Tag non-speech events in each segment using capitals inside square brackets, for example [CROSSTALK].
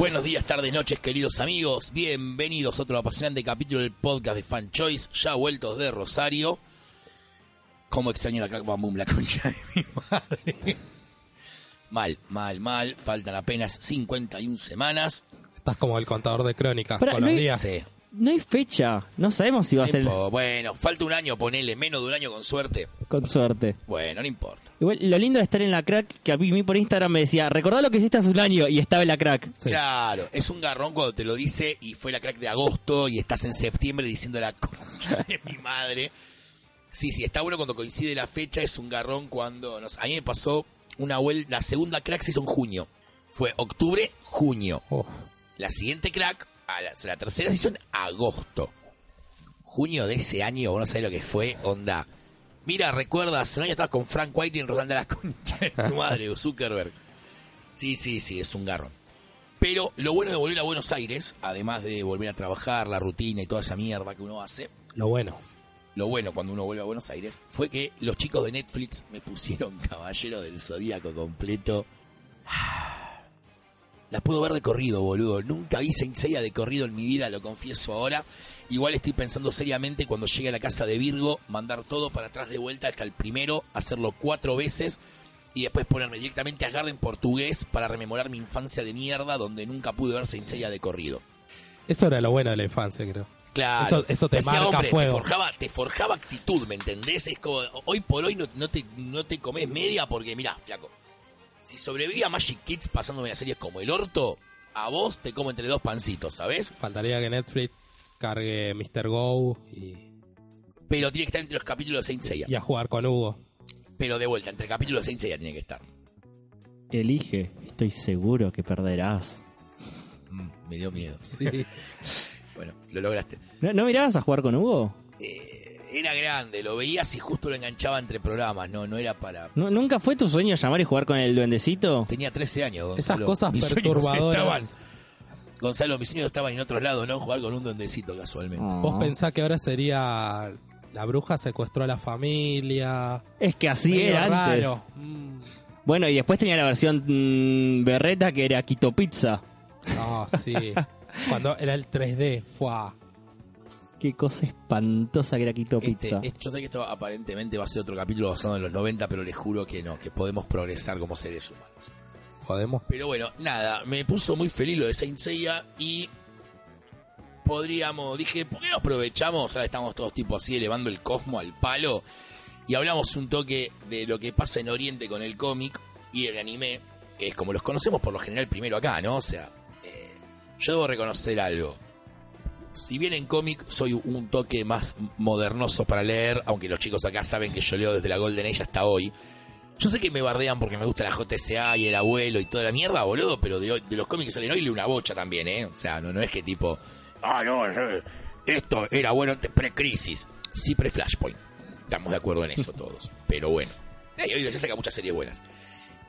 Buenos días, tardes, noches, queridos amigos. Bienvenidos a otro apasionante capítulo del podcast de Fan Choice, ya vueltos de Rosario. Cómo extraño la crack bam boom, la concha de mi madre. Mal, mal, mal. Faltan apenas 51 semanas. Estás como el contador de crónicas Pará, con no los hay- días. Sí. No hay fecha. No sabemos si va a ser Bueno, falta un año, ponele, menos de un año con suerte. con suerte. Bueno, no importa. Igual, lo lindo de estar en la crack, que a mí por Instagram me decía, recordá lo que hiciste hace un año y estaba en la crack. Sí. Claro, es un garrón cuando te lo dice y fue la crack de agosto y estás en septiembre diciendo la [LAUGHS] concha de mi madre. Sí, sí, está bueno cuando coincide la fecha, es un garrón cuando... no sé, a mí me pasó una vuelta, la segunda crack se hizo en junio. Fue octubre, junio. Oh, La siguiente crack, a la, la tercera se hizo en agosto. Junio de ese año, vos no sabés lo que fue, onda. Mira, recuerdas, el año estabas con Frank White y enrolando la concha de tu madre, Zuckerberg. Sí, sí, sí, es un garrón. Pero lo bueno de volver a Buenos Aires, además de volver a trabajar, la rutina y toda esa mierda que uno hace, lo bueno. lo bueno cuando uno vuelve a Buenos Aires fue que los chicos de Netflix me pusieron [LAUGHS] Caballero del Zodíaco completo. La puedo ver de corrido, boludo. Nunca vi Saint Seiya de corrido en mi vida, lo confieso ahora. Igual estoy pensando seriamente cuando llegue a la casa de Virgo, mandar todo para atrás de vuelta hasta el primero, hacerlo cuatro veces y después ponerme directamente a Asgard en portugués para rememorar mi infancia de mierda donde nunca pude ver Saint Seiya de corrido. Eso era lo bueno de la infancia, creo. Claro. Eso- eso te Decía, marca hombre, fuego. Te forjaba, te forjaba actitud, ¿me entendés? Es como, hoy por hoy no, no te, no te comes media porque, mirá, flaco, si sobreviví a Magic Kids pasándome las series como el orto, a vos te como entre dos pancitos, ¿sabes? Faltaría que Netflix cargue Mr. Go y, Pero tiene que estar entre los capítulos de Saint Seiya. y a jugar con Hugo. Pero de vuelta, entre capítulos de Saint Seiya tiene que estar. Elige, estoy seguro que perderás. Mm, me dio miedo. [LAUGHS] bueno, lo lograste. ¿No, no mirabas a jugar con Hugo? Eh, era grande, lo veías y justo lo enganchaba entre programas, no, no era para... ¿No- ¿Nunca fue tu sueño llamar y jugar con el duendecito? Tenía 13 años, Gonzalo. Esas cosas Mis sueños perturbadoras. estaban- Gonzalo, mis sueños estaban en otros lados, no jugar con un duendecito casualmente. Oh. Vos pensás que ahora sería la bruja secuestró a la familia. Es que así Medio era antes. Mm. Bueno, y después tenía la versión mm, berreta que era Quito Pizza. Ah, sí. [LAUGHS] Cuando era el 3D, fue Qué cosa espantosa que era Quito Este, Pizza. yo sé que esto aparentemente va a ser otro capítulo basado en los 90, pero les juro que no, que podemos progresar como seres humanos. Pero bueno, nada, me puso muy feliz lo de Saint Seiya y podríamos, dije, ¿por qué no aprovechamos? Ahora estamos todos tipo así elevando el cosmo al palo y hablamos un toque de lo que pasa en Oriente con el cómic y el anime, que es como los conocemos por lo general primero acá, ¿no? O sea, eh, yo debo reconocer algo. Si bien en cómic soy un toque más modernoso para leer, aunque los chicos acá saben que yo leo desde la Golden Age hasta hoy, yo sé que me bardean porque me gusta la JSA y el abuelo y toda la mierda, boludo, pero de, hoy- de los cómics que salen hoy leo una bocha también, ¿eh? O sea, no, no es que tipo, ah, no, eh, esto era bueno antes pre-crisis. Sí, pre-Flashpoint. Estamos de acuerdo en eso todos. [LAUGHS] Pero bueno. Y hoy se saca muchas series buenas.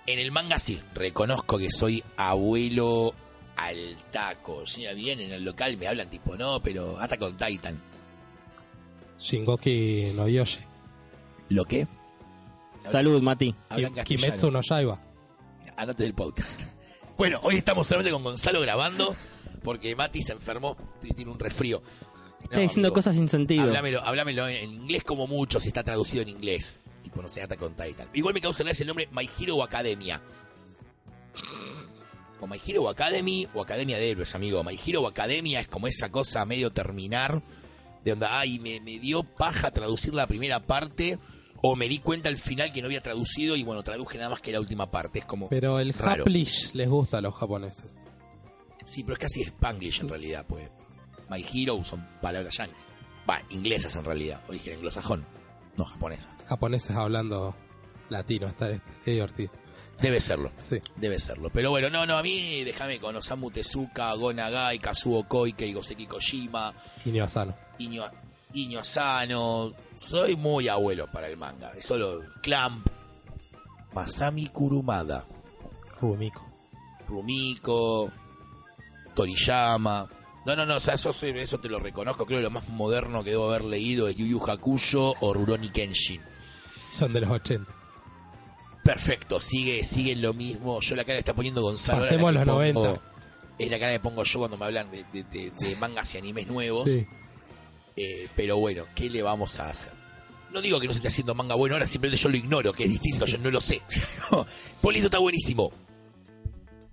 En el manga sí, reconozco que soy abuelo al taco. Si me vienen en el local me hablan tipo, no, pero hasta con Titan. Shingoki no Yoshi. ¿Lo qué? Salud, Mati. Kimetsu no Yaiba. Andate del podcast. [LAUGHS] Bueno, hoy estamos solamente con Gonzalo grabando porque Mati se enfermó y tiene un resfrío. Está diciendo amigo, cosas sin sentido. Hablámelo, hablámelo en inglés como mucho, si está traducido en inglés. Tipo, no sé, hasta con Titan. Igual me causa gracia el nombre My Hero Academia. O My Hero Academy o Academia de Héroes, amigo. My Hero Academia es como esa cosa medio terminar. De onda, ay, me, me dio paja traducir la primera parte. O me di cuenta al final que no había traducido y bueno, traduje nada más que la última parte. Es como. Pero el Raro. Haplish les gusta a los japoneses. Sí, pero es casi Spanglish en realidad, pues. My Hero son palabras yankees. Va, inglesas en realidad, origen anglosajón, no japonesas. Japoneses hablando latino, está es divertido. Debe serlo, [LAUGHS] Sí. debe serlo. Pero bueno, no, no, a mí déjame con Osamu Tezuka, Go Nagai, Kazuo Koike, Goseki Kojima, Inio Asano. Iño, Iño Asano. Soy muy abuelo para el manga. Es solo Clamp, Masami Kurumada, Rumiko. Rumiko, Toriyama. No, no, no, o sea, eso, te lo reconozco. Creo que lo más moderno que debo haber leído es Yu Yu Hakusho o Rurouni Kenshin. Son de los 80. Perfecto, sigue, sigue lo mismo. Yo la cara que está poniendo Gonzalo. Pasemos a los pongo- 90. Es la cara que pongo yo cuando me hablan de, de- de- de mangas y animes nuevos. Sí. Eh, pero bueno, ¿qué le vamos a hacer? No digo que no se esté haciendo manga bueno, ahora simplemente yo lo ignoro, que es distinto, yo no lo sé. [LAUGHS] Polito está buenísimo.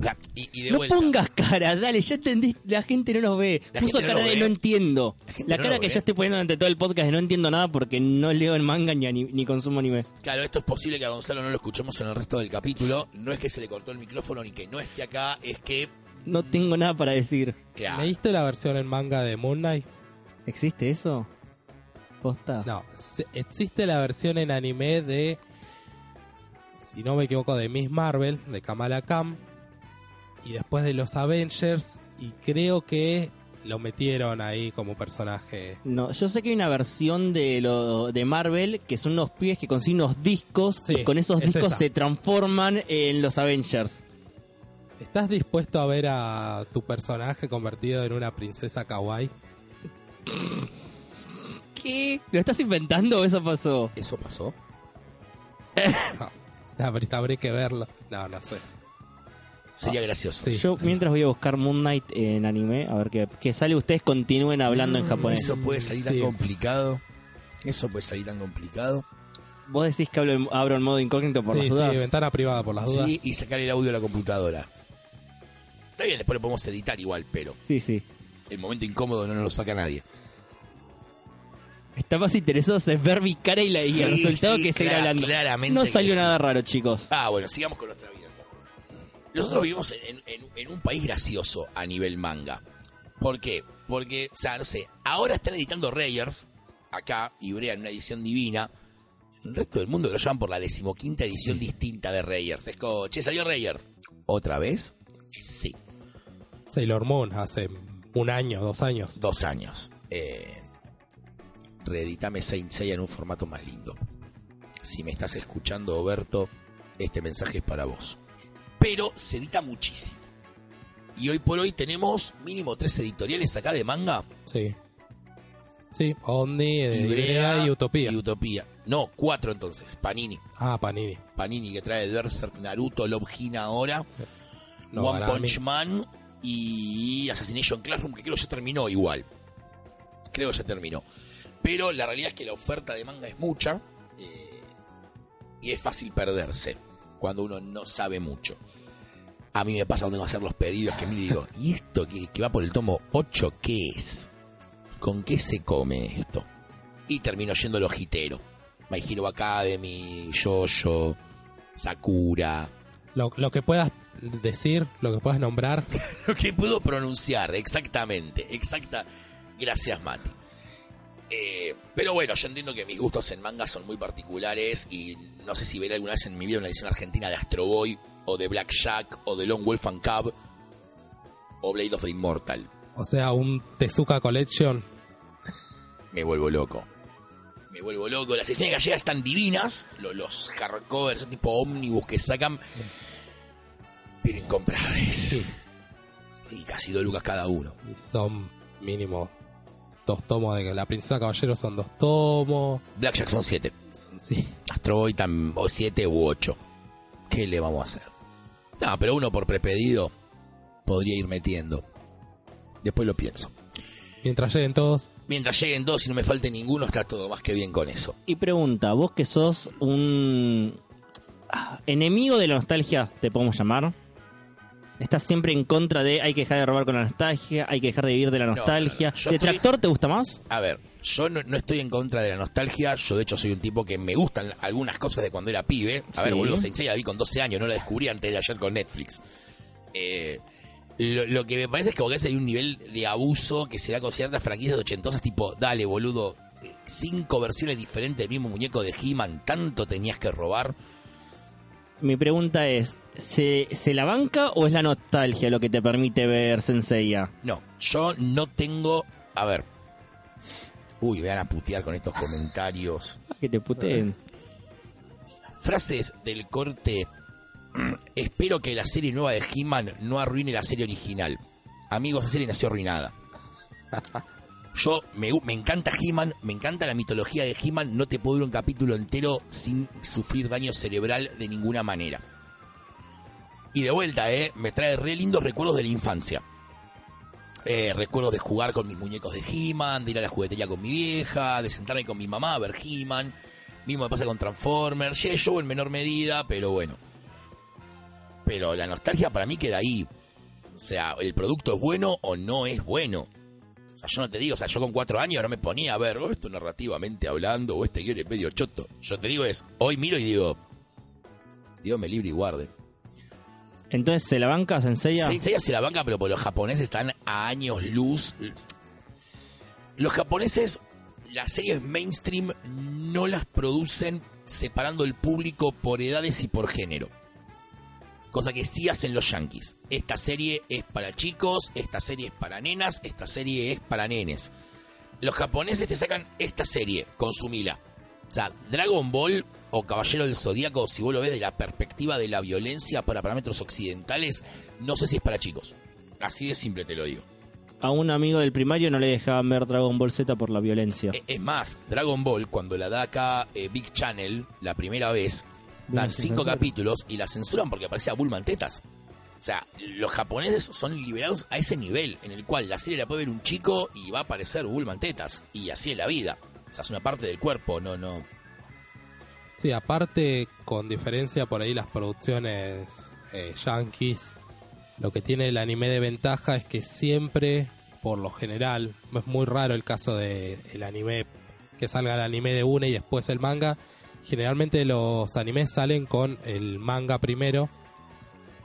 O sea, y, y de No vuelta. pongas cara, dale, ya entendí, la gente no nos ve. La Puso no cara lo de ve. no entiendo. La no cara que ve. yo estoy poniendo durante todo el podcast de no entiendo nada porque no leo el manga ni, ni consumo anime. Claro, esto es posible que a Gonzalo no lo escuchemos en el resto del capítulo. No es que se le cortó el micrófono ni que no esté acá, es que. No tengo nada para decir. Claro, ¿Leíste la versión en manga de Moon Knight? ¿Existe eso? ¿Posta? No, existe la versión en anime de, si no me equivoco, de Miss Marvel, de Kamala Khan, y después de los Avengers, y creo que lo metieron ahí como personaje. No, yo sé que hay una versión de lo de Marvel que son unos pibes que consiguen unos discos Sí, y con esos es discos se transforman en los Avengers. ¿Estás dispuesto a ver a tu personaje convertido en una princesa kawaii? ¿Qué? ¿Lo estás inventando o eso pasó? ¿eso pasó? [LAUGHS] No, habría, habría que verlo. No, no sé. Sería gracioso. Sí. Yo mientras voy a buscar Moon Knight en anime, a ver qué, qué sale, ustedes continúen hablando en japonés. Eso puede salir tan Sí. complicado. Eso puede salir tan complicado. Vos decís que hablo abro en modo incógnito por sí, las dudas. sí, ventana privada por las dudas. Sí, y sacar el audio a la computadora. Está bien, después lo podemos editar igual, pero Sí, sí. el momento incómodo no nos lo saca nadie. Está más interesados en ver mi cara y, la, y el resultado sí, que seguir clara- hablando. claramente No salió sí. nada raro, chicos. Ah, bueno, sigamos con nuestra vida entonces. Nosotros vivimos en, en- en un país gracioso a nivel manga. ¿Por qué? Porque, o sea, no sé, ahora están editando Rayers acá, y Brea en una edición divina. El resto del mundo lo llaman por la decimoquinta edición distinta de Rayers. Es como, che, salió Rayers. ¿Otra vez? Sí, Sailor Moon hace un año, dos años. dos años. Eh, reeditame Saint Seiya en un formato más lindo. Si me estás escuchando, Oberto, este mensaje es para vos. Pero se edita muchísimo. Y hoy por hoy tenemos mínimo tres editoriales acá de manga. Sí. Sí, Omni, eh, Ibrea y Utopía. Y Utopía. No, cuatro entonces. Panini. Ah, Panini. Panini que trae Berserk, Naruto, Love Hina ahora, No, One Arami. Punch Man y Assassination Classroom, que creo que ya terminó igual. Creo que ya terminó. Pero la realidad es que la oferta de manga es mucha eh, y es fácil perderse cuando uno no sabe mucho. A mí me pasa cuando tengo que hacer los pedidos que me digo, ¿y esto que, que va por el tomo 8 qué es? ¿Con qué se come esto? Y termino yendo al ojitero. My Hero Academy, Jojo, Sakura, Lo, lo que puedas decir, lo que puedas nombrar. [LAUGHS] Lo que puedo pronunciar, exactamente, exacta. Gracias, Mati. Eh, pero bueno, yo entiendo que mis gustos en manga son muy particulares y no sé si veré alguna vez en mi vida una edición argentina de Astro Boy o de Black Jack o de Long Wolf and Cub o Blade of the Immortal. O sea, un Tezuka Collection. Me vuelvo loco. Me vuelvo loco. Las ediciones gallegas están divinas. Lo- Los hardcovers, tipo ómnibus que sacan. Pero incomprables. Sí. Y casi dos lucas cada uno. Y son mínimo dos tomos de la princesa caballero son dos tomos. Black Jack son siete. Son- sí. [LAUGHS] Astro Boy tam- o 7 u 8. ¿Qué le vamos a hacer? No, pero uno por prepedido podría ir metiendo. Después lo pienso. Mientras lleguen todos. Mientras lleguen dos y no me falte ninguno, está todo más que bien con eso. Y pregunta, vos que sos un ah, enemigo de la nostalgia, te podemos llamar. Estás siempre en contra de hay que dejar de robar con la nostalgia, hay que dejar de vivir de la No, nostalgia. no, ¿Detractor te gusta más? A ver, yo no, no estoy en contra de la nostalgia. Yo, de hecho, soy un tipo que me gustan algunas cosas de cuando era pibe. A ver, boludo, Saint Seiya la vi con 12 años, no la descubrí antes de ayer con Netflix. Eh, lo, lo que me parece es que porque hay un nivel de abuso que se da con ciertas franquicias ochentosas, tipo, dale, boludo, cinco versiones diferentes del mismo muñeco de He-Man, tanto tenías que robar. Mi pregunta es, ¿se, ¿se la banca o es la nostalgia lo que te permite ver Senseiya? No, yo no tengo. A ver. Uy, me van a putear con estos comentarios. Ah, Que te puteen. Frases del corte. "Mm, [CLEARS THROAT] Espero que la serie nueva de He-Man no arruine la serie original. Amigos, la serie nació arruinada. [LAUGHS] Yo me, me encanta He-Man, me encanta la mitología de He-Man. No te puedo ver un capítulo entero sin sufrir daño cerebral de ninguna manera. Y de vuelta, ¿eh? Me trae re lindos recuerdos de la infancia. Eh, recuerdos de jugar con mis muñecos de He-Man, de ir a la juguetería con mi vieja, de sentarme con mi mamá a ver He-Man. Mismo me pasa con Transformers. Joe en menor medida, pero bueno. Pero la nostalgia para mí queda ahí. O sea, el producto es bueno o no es bueno. O sea, yo no te digo, o sea, yo con cuatro años no me ponía a ver, oh, esto narrativamente hablando, o este guion es medio choto. Yo te digo es, hoy miro y digo, Dios me libre y guarde. Entonces, ¿se la banca, Senseiya? Sí, Seiya se la banca, pero por los japoneses están a años luz. Los japoneses, las series mainstream no las producen separando el público por edades y por género. Cosa que sí hacen los yankees. Esta serie es para chicos, esta serie es para nenas, esta serie es para nenes. Los japoneses te sacan esta serie, consumila. O sea, Dragon Ball o Caballero del Zodíaco, si vos lo ves de la perspectiva de la violencia para parámetros occidentales, no sé si es para chicos. Así de simple te lo digo. A un amigo del primario no le dejaban ver Dragon Ball Z por la violencia. E- Es más, Dragon Ball, cuando la da acá eh, Big Channel la primera vez, dan cinco censura. capítulos y la censuran porque aparecía Bulma en tetas. O sea, los japoneses son liberados a ese nivel, en el cual la serie la puede ver un chico y va a aparecer Bulma en tetas. Y así es la vida. O sea, es una parte del cuerpo, no, no. Sí, aparte, con diferencia por ahí las producciones eh, yankees, lo que tiene el anime de ventaja es que siempre, por lo general, es muy raro el caso de el anime que salga el anime de una y después el manga. Generalmente los animes salen con el manga primero,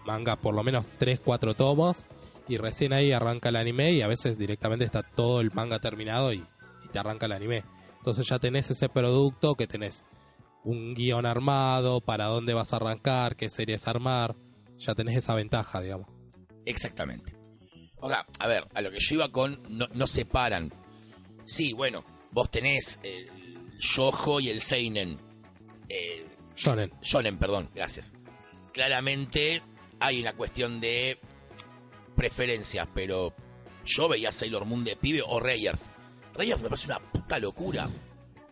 manga por lo menos 3, 4 tomos, y recién ahí arranca el anime y a veces directamente está todo el manga terminado y, y te arranca el anime. Entonces ya tenés ese producto que tenés un guion armado, para dónde vas a arrancar, qué series armar, ya tenés esa ventaja, digamos. Exactamente. O sea, a ver, a lo que yo iba con, no, no separan. Sí, bueno, vos tenés el Yojo y el Seinen. Eh, Shonen. Shonen, perdón, gracias. Claramente hay una cuestión de preferencias, pero yo veía Sailor Moon de pibe o Rayers. Rayers me parece una puta locura.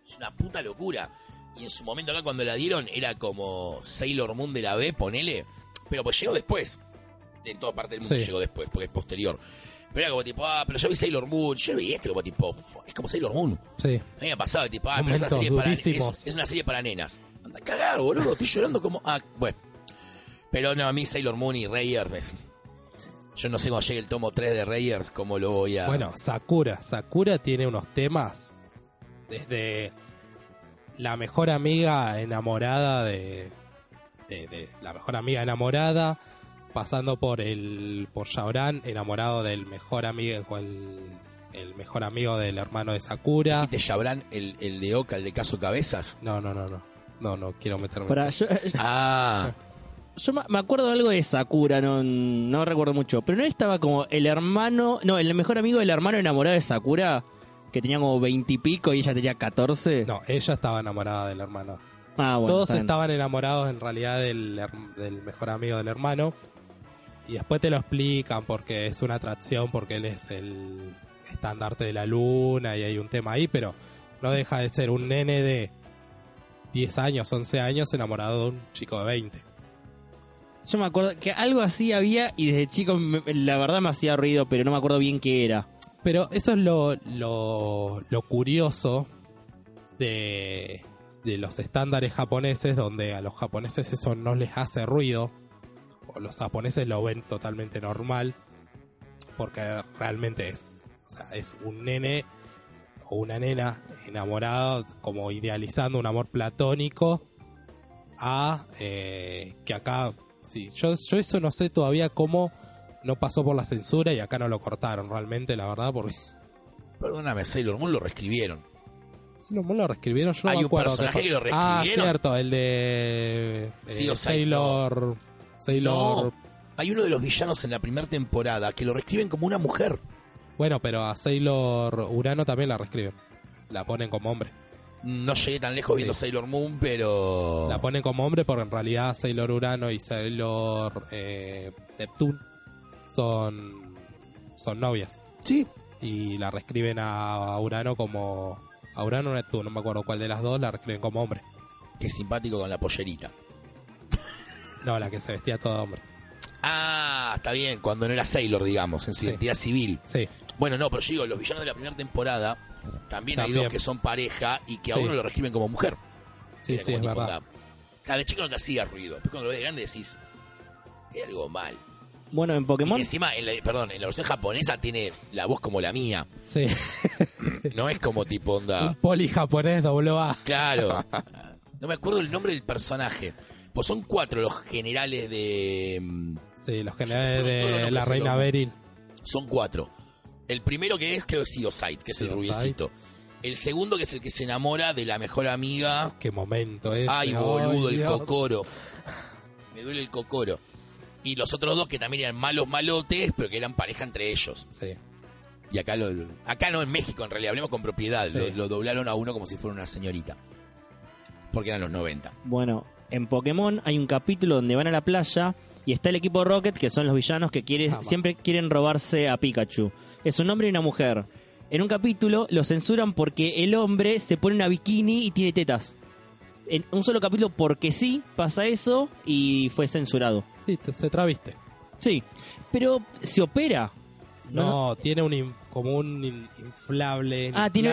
Es una puta locura. Y en su momento acá cuando la dieron era como Sailor Moon de la B, ponele. Pero pues llegó después. En toda parte del mundo Sí. llegó después, porque es posterior. Pero era como tipo, ah, pero yo vi Sailor Moon. Yo vi este como tipo, es como Sailor Moon. Sí. A mí me ha pasado, tipo, ah, pero es una, serie para, es, es una serie para nenas. Anda a cagar, boludo, estoy llorando como... Ah, bueno. Pero no, a mí Sailor Moon y Rayer... Yo no sé cuando llegue el tomo 3 de Rayer, cómo lo voy a... Bueno, Sakura. Sakura tiene unos temas desde la mejor amiga enamorada de, de, de la mejor amiga enamorada, pasando por el por Shaoran enamorado del mejor amigo el, el mejor amigo del hermano de Sakura. ¿Te Chabran el, el de Oca, el de Caso Cabezas? No, no, no, no. No, no quiero meterme. en Para, eso. yo, Ah, yo me me acuerdo de algo de Sakura, no, no recuerdo mucho. Pero no estaba como el hermano, no, el mejor amigo del hermano enamorado de Sakura, que tenía como veintipico y, ella tenía catorce. No, ella estaba enamorada del hermano. Ah, bueno, Todos estaban enamorados en realidad del, del mejor amigo del hermano. Y después te lo explican porque es una atracción, porque él es el estandarte de la luna y hay un tema ahí, pero no deja de ser un nene de 10 años, 11 años enamorado de un chico de 20. Yo me acuerdo que algo así había y desde chico me- la verdad me hacía ruido, pero no me acuerdo bien qué era. Pero eso es lo, lo, lo curioso de, de los estándares japoneses, donde a los japoneses eso no les hace ruido, o los japoneses lo ven totalmente normal, porque realmente es, o sea, es un nene o una nena enamorado, como idealizando un amor platónico, a eh, que acá, sí, yo, yo eso no sé todavía cómo no pasó por la censura y acá no lo cortaron realmente, la verdad, porque [LAUGHS] perdóname, Sailor Moon lo reescribieron. Sailor Moon lo reescribieron, yo no Hay me un acuerdo. personaje qué que lo. Ah, reescribieron. cierto, el de eh, Sí, o Sailor... Sailor... No, hay uno de los villanos en la primera temporada que lo reescriben como una mujer. Bueno, pero a Sailor Urano también la reescriben. La ponen como hombre. No llegué tan lejos viendo Sailor Moon, pero... La ponen como hombre porque en realidad Sailor Urano y Sailor eh, Neptune son, son novias. Sí, Y la reescriben a Urano como... A Urano o Neptune, no me acuerdo cuál de las dos, la reescriben como hombre. qué simpático con la pollerita. [LAUGHS] No, la que se vestía toda hombre. Ah, está bien, cuando no era Sailor, digamos, en su Sí. identidad civil. Sí, Bueno, no, pero yo digo, los villanos de la primera temporada también, hay dos que son pareja y que a Sí. uno lo reescriben como mujer. sí, Era sí, es verdad. Cada chico no te hacía ruido. Después cuando lo ves de grande decís, hay algo mal. Bueno, en Y Pokémon, que encima, en la, perdón, en la versión japonesa tiene la voz como la mía. Sí. [LAUGHS] No es como tipo Un onda. poli japonés dobló A. Claro. [LAUGHS] No me acuerdo el nombre del personaje. Pues son cuatro los generales de. mm, Sí, los generales los de la reina Beryl. Son cuatro. El primero que es, creo que es Sight, que es el rubiecito. El segundo que es el que se enamora de la mejor amiga. Qué momento ese. Ay, boludo, el cocoro. Me duele el cocoro. Y los otros dos que también eran malos malotes, pero que eran pareja entre ellos. Sí. Y acá lo, acá no en México, en realidad, hablemos con propiedad. Sí. Lo, lo doblaron a uno como si fuera una señorita. Porque eran los 90. bueno, en Pokémon hay un capítulo donde van a la playa y está el equipo Rocket, que son los villanos que quieren, Ama. siempre quieren robarse a Pikachu. Es un hombre y una mujer. En un capítulo lo censuran porque el hombre se pone una bikini y tiene tetas. En un solo capítulo porque sí pasa eso y fue censurado. Sí, te- se traviste. Sí, pero se opera. No, tiene un in- como un in- inflable. Ah, tiene,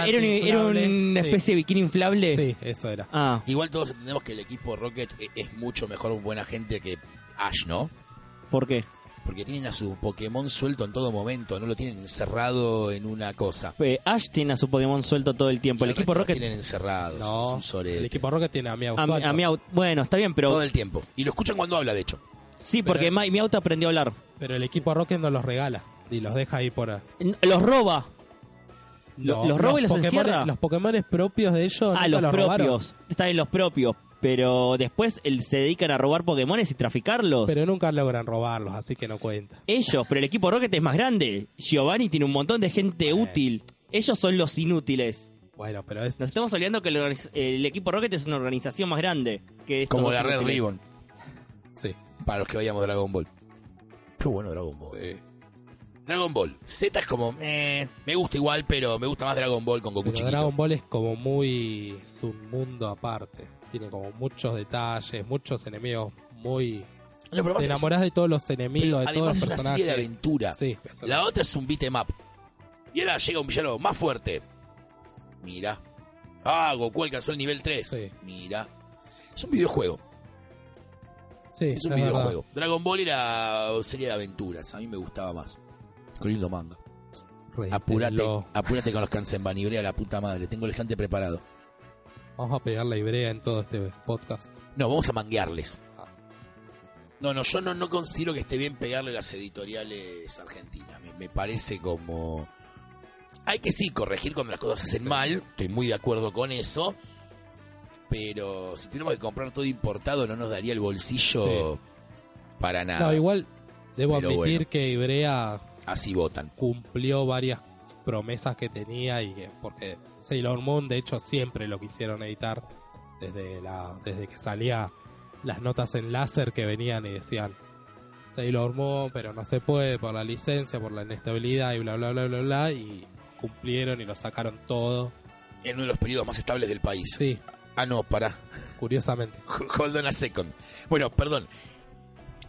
era, un- una Sí. especie de bikini inflable. Sí, eso era. Ah, Igual todos entendemos que el equipo Rocket e- es mucho mejor buena gente que Ash, ¿no? ¿por qué? Porque tienen a su Pokémon suelto en todo momento, no lo tienen encerrado en una cosa. Eh, Ash tiene a su Pokémon suelto todo el tiempo. Y El equipo Rocket tienen encerrados. es No, un sorete. el equipo Rocket tiene a Miau A, Meowth- bueno, está bien, pero Todo el tiempo. Y lo escuchan cuando habla, de hecho. Sí, pero- porque Mi- Meowth aprendió a hablar. Pero el equipo Rocket no los regala y los deja ahí por... Los roba. Lo- los roba y los Pokémones- encierra. Los Pokémon propios de ellos Ah, los robaron. propios. Están en los propios. Pero después el- se dedican a robar Pokémones y traficarlos. Pero nunca logran robarlos, así que no cuenta. Ellos, pero el equipo Rocket es más grande. Giovanni tiene un montón de gente útil. Ellos son los inútiles. Bueno, pero es... Nos estamos olvidando que el, equipo Rocket es una organización más grande. Que Como la Red. Ribbon. Sí. Para los que vayamos Dragon Ball. Qué bueno Dragon Ball. sí. Dragon Ball. Z es como, eh, me gusta igual, pero me gusta más Dragon Ball con Goku Pero chiquito. Dragon Ball es como muy... es un mundo aparte. Tiene como muchos detalles, muchos enemigos muy... No, Te es- enamorás de todos los pero enemigos, de todos los es una serie de personajes. aventura. Sí, La otra es un beat 'em up. Y ahora llega un villano más fuerte. Mira. Ah, Goku alcanzó el nivel 3. Sí. Mira. Es un videojuego. Sí, Es un es verdad. videojuego. Dragon Ball era serie de aventuras. A mí me gustaba más. Con lindo manga. Apúrate, Reítenlo. apúrate con los Kansenban. Ibrea la puta madre. Tengo el gigante preparado. Vamos a pegar la ibrea en todo este podcast. No, vamos a manguearles. No, no, yo no, no considero que esté bien pegarle las editoriales argentinas. Me, me parece como... Hay que sí corregir cuando las cosas se hacen mal. Estoy muy de acuerdo con eso. Pero si tenemos que comprar todo importado no nos daría el bolsillo para nada. No, igual debo Pero admitir bueno. que Ibrea Así votan. cumplió varias promesas que tenía y que porque Sailor Moon de hecho siempre lo quisieron editar desde la desde que salía las notas en láser que venían y decían Sailor Moon pero no se puede por la licencia por la inestabilidad y bla bla bla bla bla y cumplieron y lo sacaron todo En uno de los periodos más estables del país. sí Ah, no, pará. curiosamente [LAUGHS] Hold on a second. Bueno, perdón.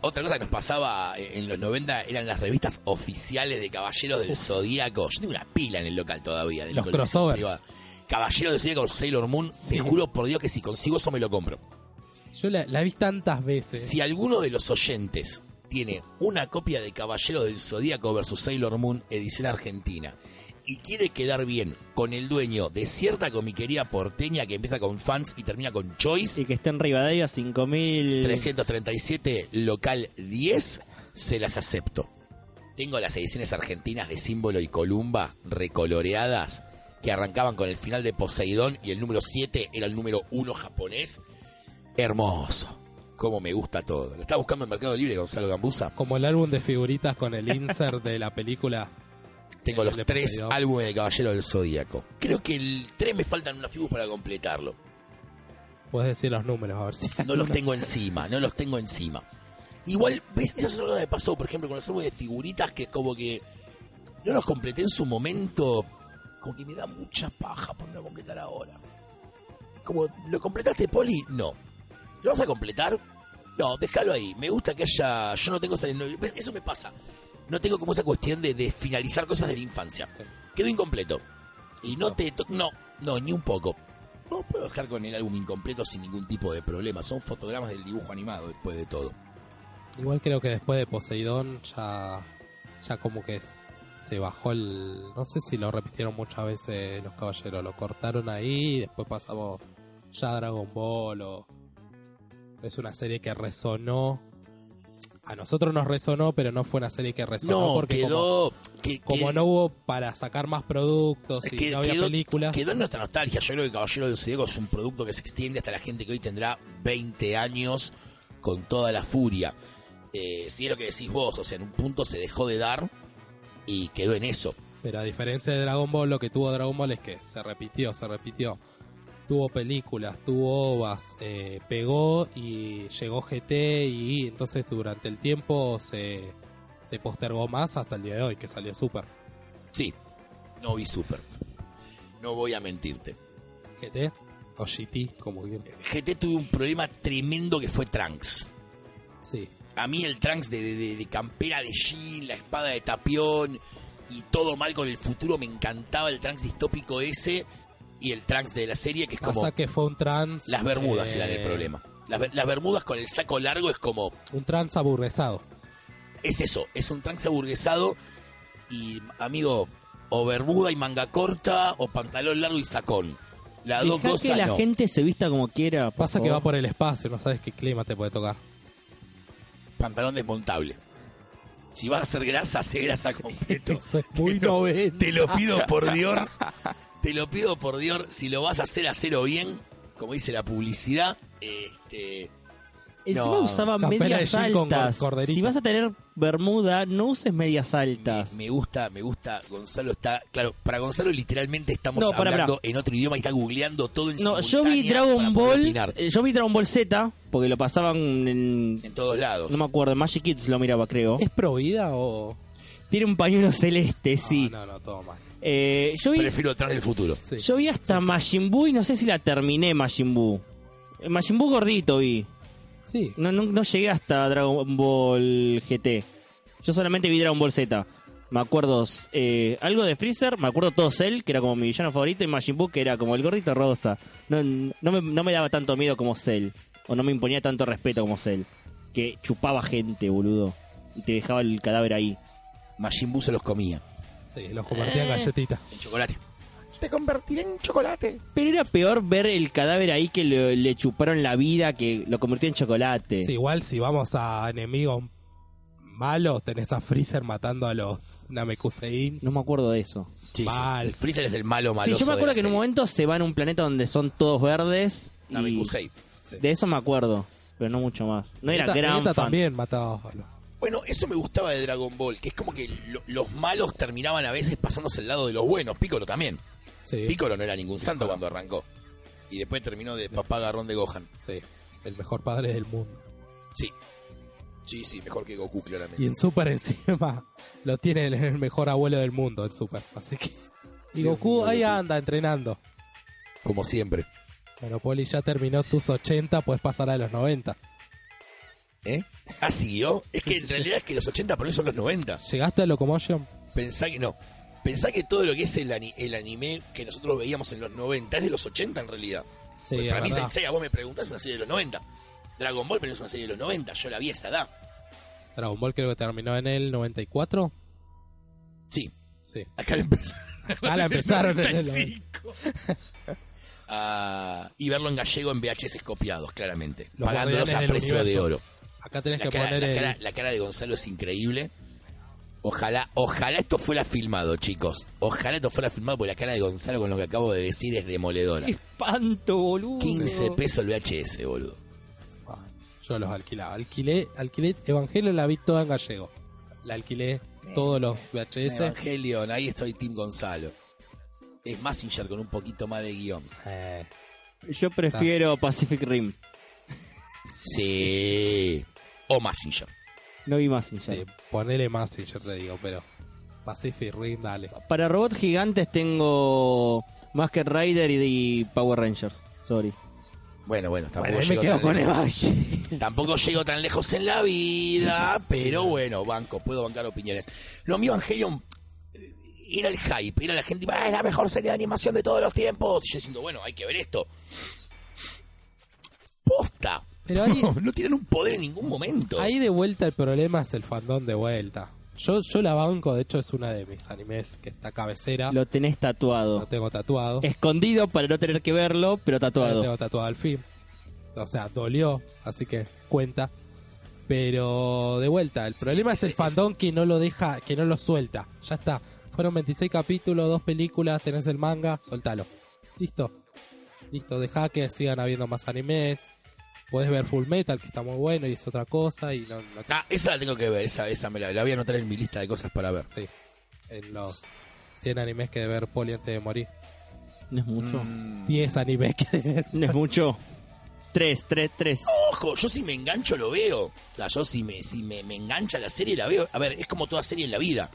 Otra cosa que nos pasaba en los 90 eran las revistas oficiales de Caballeros del Zodíaco. Yo tengo una pila en el local todavía. del Los crossovers. Caballeros del Zodíaco Sailor Moon. Sí. Te juro por Dios que si consigo eso me lo compro. yo la, la vi tantas veces Si alguno de los oyentes tiene una copia de Caballeros del Zodíaco versus Sailor Moon edición argentina y quiere quedar bien con el dueño de cierta comiquería porteña que empieza con fans y termina con Choice, Y que está en Rivadavia 5000. 337, local 10, se las acepto. Tengo las ediciones argentinas de símbolo y columba recoloreadas que arrancaban con el final de Poseidón y el número 7 era el número 1 japonés. Hermoso. Cómo me gusta todo. ¿Lo está buscando en Mercado Libre, Gonzalo Gambusa? como el álbum de figuritas con el insert de la película Tengo los tres álbumes de Caballero del Zodíaco. Creo que el 3 me faltan unas figuras para completarlo. puedes decir los números a ver si No los tengo encima, no los tengo encima. Igual, ¿ves? Esa es otra cosa que me pasó, por ejemplo, con los álbumes de figuritas que como que no los completé en su momento. Como que me da mucha paja por no completar ahora. Como, ¿lo completaste, Poli? No. ¿Lo vas a completar? No, déjalo ahí. Me gusta que haya. Yo no tengo esa. Eso me pasa. No tengo como esa cuestión de, de finalizar cosas de la infancia. Quedó incompleto. Y no te. to- No, no, ni un poco. No puedo dejar con el álbum incompleto sin ningún tipo de problema. Son fotogramas del dibujo animado después de todo. Igual creo que después de Poseidón ya, ya como que es- se bajó el... No sé si lo repitieron muchas veces los caballeros, lo cortaron ahí y después pasamos ya a Dragon Ball o... Es una serie que resonó... A nosotros nos resonó, pero no fue una serie que resonó No, porque como, que- como que- no hubo para sacar más productos y que- no había quedó, películas. quedó en nuestra nostalgia. Yo creo que Caballero del Zodíaco es un producto que se extiende hasta la gente que hoy tendrá 20 años con toda la furia. Eh, si es lo que decís vos, o sea, en un punto se dejó de dar y quedó en eso. Pero a diferencia de Dragon Ball, lo que tuvo Dragon Ball es que se repitió, se repitió. Tuvo películas, tuvo ovas, eh, pegó y llegó GT y entonces durante el tiempo se, se postergó más hasta el día de hoy que salió Super. Sí, no vi Super. No voy a mentirte. GT o GT, como quieran. GT tuve un problema tremendo que fue Trunks. Sí, A mí el Trunks de, de- de campera de Jean, la espada de Tapión y todo mal con el futuro, me encantaba el Trunks distópico ese y el Trunks de la serie que es como pasa que fue un trans. las bermudas eh, eran el problema. Las, bermudas con el saco largo es como, Un trans aburguesado. es eso, es un Trunks aburguesado y amigo, o bermuda y manga corta o pantalón largo y sacón. Las dos cosas que la no. gente se vista como quiera. Pasa que va por el espacio, no sabes qué clima te puede tocar. Pantalón desmontable. Si vas a hacer grasa, hace grasa [LAUGHS] completo. Eso es muy No, noventa. Te lo pido por Dios. Te lo pido por Dios. Si lo vas a hacer, hacelo bien. Como dice la publicidad. Este, Encima No. usaba medias con altas. corderita. Si vas a tener bermuda, no uses medias altas. me gusta, me gusta. Gonzalo está. Claro, para Gonzalo literalmente estamos No, para, hablando en otro idioma y está googleando todo en No, yo vi Dragon Ball. opinar eh, Yo vi Dragon Ball Z, porque lo pasaban en. En todos lados. No me acuerdo, Magic Kids lo miraba, creo. ¿Es pro vida o.? Tiene un pañuelo celeste, sí. No, no, no, todo mal. Eh, yo vi. Prefiero atrás del futuro. Sí. Yo vi hasta Majin Buu y no sé si la terminé Majin Buu. Eh, Majin Buu gordito vi. Sí, No, no, no llegué hasta Dragon Ball GT. Yo solamente vi Dragon Ball Z. Me acuerdo eh, algo de Freezer, me acuerdo todo Cell, que era como mi villano favorito, y Majin Buu, que era como el gordito rosa. No, no, me, no me daba tanto miedo como Cell, o no me imponía tanto respeto como Cell. Que chupaba gente, boludo. Y te dejaba el cadáver ahí. Majin Buu se los comía. Sí, los convertía en Eh. galletitas. En chocolate. Te convertiré en chocolate. Pero era peor ver el cadáver ahí que le, le chuparon la vida, que lo convirtió en chocolate. Sí, igual si vamos a enemigos malos, tenés a Freezer matando a los Namekuseins. No me acuerdo de eso. Sí, sí. Mal. El Freezer es el malo Sí, maloso yo me acuerdo que en un momento se va en un planeta donde son todos verdes. Namekusei. De eso me acuerdo, pero no mucho más. No era gran fan. también mataba a los... Bueno, eso me gustaba de Dragon Ball, que es como que lo- los malos terminaban a veces pasándose al lado de los buenos. Piccolo también. Sí, Piccolo no era ningún santo cuando arrancó. Y después terminó de papá garrón de Gohan. sí, el mejor padre del mundo. Sí. Sí, sí, mejor que Goku, claramente. Y en Super encima [LAUGHS] lo tiene el- mejor abuelo del mundo en Super. Así que... [LAUGHS] Y Dios Goku ahí Goku. anda entrenando. Como siempre. Bueno, Poli ya terminó tus 80, puedes pasar a los 90. ¿Eh? Ah, siguió. Es que en realidad es que los 80 por eso son los 90. ¿Llegaste a Locomotion? Pensá que no. Pensá que todo lo que es el, ani- el anime que nosotros veíamos en los 90 es de los 80 en realidad. Sí, es para mí verdad. Sensei, a vos me preguntás, es una serie de los 90. Dragon Ball, pero es una serie de los 90. Yo la vi a esa edad. Dragon Ball creo que terminó en el 94. Sí, Sí. acá la empezaron. [LAUGHS] Ah, la empezaron en el 95. Ah, y verlo en gallego en VHS copiados, claramente. Los pagándolos a guardianes del precio de universo. oro. Acá tenés La que cara, poner la el... cara- la cara de Gonzalo es increíble. Ojalá, ojalá esto fuera filmado, chicos. Ojalá esto fuera filmado porque la cara de Gonzalo con lo que acabo de decir es demoledora. ¡Qué espanto, boludo! 15 pesos el VHS, boludo. Ah, Yo los alquilaba. Alquilé, alquilé Evangelio la vi toda en gallego. La alquilé todos los VHS. Evangelion, ahí estoy Team Gonzalo. Es Massinger con un poquito más de guion. Eh, Yo prefiero Pacific Rim. Sí. O Massinger. No vi sí, sincero. ponele yo te digo, pero Pacific Rim, dale. Para robots gigantes tengo Masker Rider y, y Power Rangers. Sorry. Bueno, bueno, tampoco, Bueno, ahí me llego, quedo tan con lejos. [LAUGHS] [LAUGHS] Tampoco llego tan lejos en la vida, pero bueno, banco, puedo bancar opiniones. Lo mío, Evangelion, eh, era el hype, era la gente, "Ah, es la mejor serie de animación de todos los tiempos. Y yo diciendo, bueno, hay que ver esto. Posta. Pero ahí, No, [LAUGHS] no tienen un poder en ningún momento. ahí de vuelta el problema es el fandom de vuelta. Yo, yo la banco, de hecho es una de mis animes que está cabecera. Lo tenés Lo tatuado. tengo tatuado. Escondido para no tener que verlo, pero Lo tatuado. tengo tatuado al fin. O sea, dolió, así que cuenta. Pero de vuelta, el problema es el ese- fandom que no lo deja, que no lo suelta. Ya está. Fueron 26 capítulos, dos películas, tenés el manga, soltalo. Listo. Listo, deja que sigan habiendo más animes. Podés ver Full Metal, que está muy bueno y es otra cosa. Y no, no te- Ah, esa la tengo que ver, esa, esa me la, la voy a anotar en mi lista de cosas para ver. Sí. En los 100 animes que debe ver Poli antes de morir. No es mucho. Mm. 10 animes que debe ver. No es mucho. Tres, tres, tres. Ojo, yo si me engancho lo veo. O sea, yo si me, si me, me engancha la serie la veo. A ver, es como toda serie en la vida.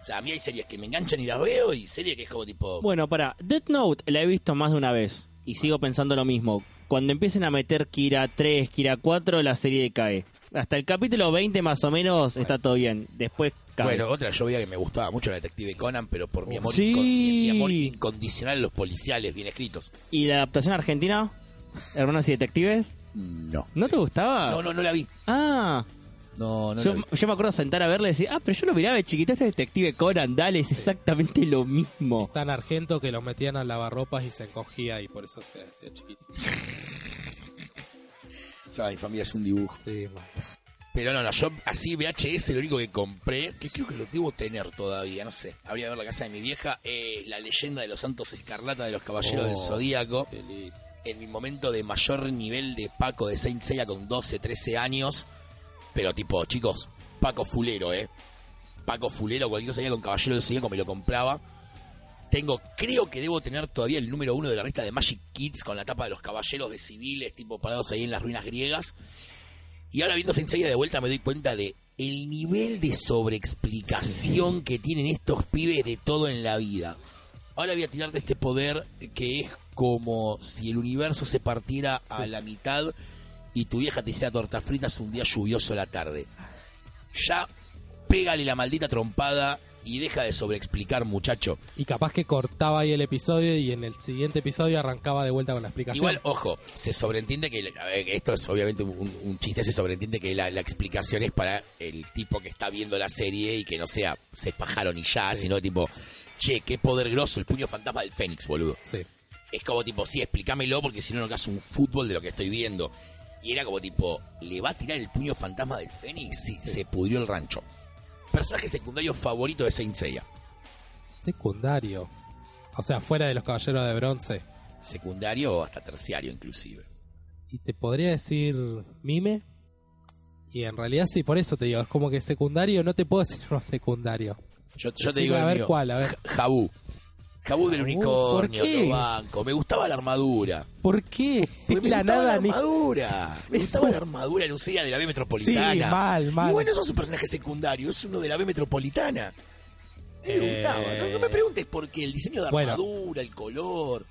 O sea, a mí hay series que me enganchan y las veo y series que es como tipo... Bueno, para, Death Note la he visto más de una vez y sigo pensando lo mismo. Cuando empiecen a meter Kira 3, Kira 4, la serie cae. Hasta el capítulo 20 más o menos está todo bien. Después cae. Bueno, otra yo veía que me gustaba mucho la detective Conan, pero por mi amor, Sí. incon- mi, mi amor incondicional a los policiales bien escritos. ¿Y la adaptación argentina? Hermanos y detectives. No. ¿No te gustaba? No, no, no la vi. Ah, No, no yo, yo me acuerdo sentar a verla y decir, ah, pero yo lo miraba de chiquito, este detective Conan, dale, es exactamente lo mismo. Tan argento que lo metían al lavarropas y se encogía y por eso se hacía chiquito. O sea, mi familia es un dibujo. Sí, man. Pero no, no, yo así VHS lo único que compré, que creo que lo debo tener todavía, no sé, habría que ver la casa de mi vieja, eh, la leyenda de los santos escarlata de los caballeros Oh. del zodíaco. Qué lindo. en mi momento de mayor nivel de Paco de Saint Seiya con 12, 13 años. Pero tipo, chicos, Paco Fulero, ¿eh? Paco Fulero, cualquier cosa con Caballero del Zodíaco me lo compraba. Tengo, creo que debo tener todavía el número uno de la lista de Magic Kids con la tapa de los caballeros de civiles, tipo parados ahí en las ruinas griegas. Y ahora viendo Saint Seiya de vuelta me doy cuenta de el nivel de sobreexplicación que tienen estos pibes de todo en la vida. Ahora voy a tirarte este poder que es como si el universo se partiera a la mitad y tu vieja te hiciera tortas fritas un día lluvioso a la tarde. Ya pégale la maldita trompada y deja de sobreexplicar, muchacho. Y capaz que cortaba ahí el episodio y en el siguiente episodio arrancaba de vuelta con la explicación. Igual, ojo, se sobreentiende que, ver, esto es obviamente un, un chiste, se sobreentiende que la, la explicación es para el tipo que está viendo la serie y que no sea se fajaron y ya, sino tipo, che, qué poder grosso el puño fantasma del Fénix, boludo. Sí. Es como tipo, sí, explícamelo porque si no, no hagas un fútbol de lo que estoy viendo. Y era como tipo, ¿le va a tirar el puño fantasma del Fénix? Sí, se pudrió el rancho. Personaje secundario favorito de Saint Seiya. Secundario. O sea, fuera de los caballeros de bronce. Secundario o hasta terciario inclusive. Y te podría decir Mime. Y en realidad sí, por eso te digo, es como que secundario, no te puedo decir [LAUGHS] uno secundario. Yo, yo te digo el a ver mío. cuál, a ver. Jabú. Jabú del unicornio, ¿por qué? banco. Me gustaba la armadura. ¿Por qué? Porque me la gustaba nada la ni... armadura. Me Es gustaba la armadura lucida de la B metropolitana. Sí, mal, mal. Y bueno, eso es un personaje secundario, es uno de la B metropolitana. Me Eh, gustaba. No, no me preguntes por qué. El diseño de Bueno. armadura, el color.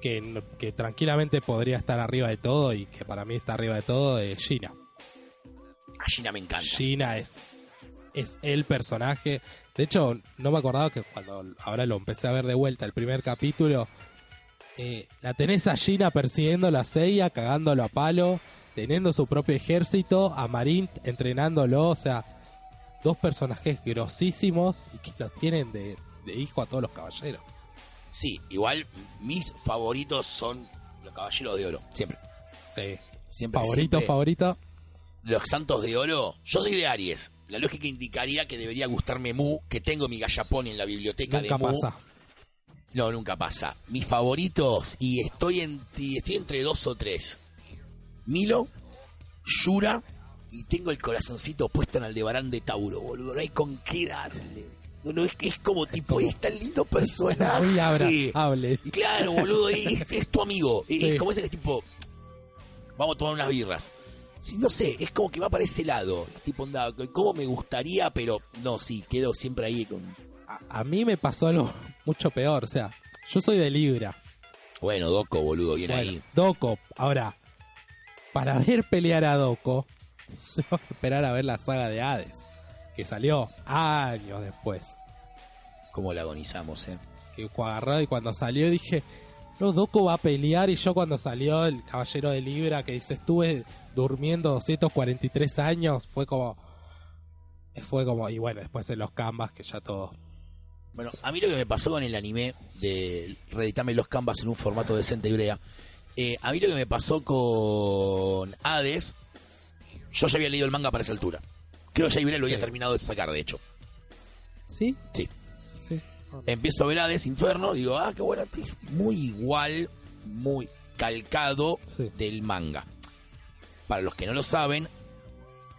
Que tranquilamente podría estar arriba de todo y que para mí está arriba de todo es Gina. A Gina me encanta. Gina es, es el personaje. De hecho, no me acordaba que cuando ahora lo empecé a ver de vuelta, el primer capítulo, eh, la tenés a Gina persiguiendo la Seiya, cagándolo a palo, teniendo su propio ejército, a Marín entrenándolo, o sea, dos personajes grosísimos y que los tienen de, de hijo a todos los caballeros. Sí, igual mis favoritos son los caballeros de oro. Siempre. Sí. Siempre. Favorito, siempre. favorito. Los santos de oro. Yo soy de Aries. La lógica indicaría que debería gustarme Mu, que tengo mi gallapón en la biblioteca Nunca de Mu. pasa. No, nunca pasa. Mis favoritos, y estoy, en, estoy entre dos o tres. Milo, Yura, y tengo el corazoncito puesto en Aldebarán de Tauro, boludo. No hay con qué darle. No, no, es que es como tipo, es tan lindo personaje. [LAUGHS] Muy abrazable. Y claro, boludo, es, es tu amigo. [LAUGHS] Es, Sí. como ese que es tipo, vamos a tomar unas birras. No sé, es como que va para ese lado. Es tipo, onda, como me gustaría, pero no, sí, quedo siempre ahí con... a, a mí me pasó algo [LAUGHS] mucho peor. O sea, yo soy de Libra. Bueno, Doco, boludo, bien Bueno, ahí. Doko. Ahora, para ver pelear a Doko, [LAUGHS] tengo que esperar a ver la saga de Hades, que salió años después. Cómo la agonizamos, eh. Que agarró y cuando salió dije, no, Doko va a pelear y yo cuando salió el Caballero de Libra que dice, estuve durmiendo 243 años, fue como... Fue como, y bueno, después en los canvas que ya todo... Bueno, a mí lo que me pasó con el anime de reeditarme los canvas en un formato decente y brea, eh, a mí lo que me pasó con Hades, yo ya había leído el manga para esa altura. Creo que ya Ibrea lo había terminado de sacar, de hecho. ¿Sí? Sí. Sí, sí. Empiezo a ver Hades Inferno, digo, ah, qué buena, es muy igual, muy calcado del manga. Para los que no lo saben,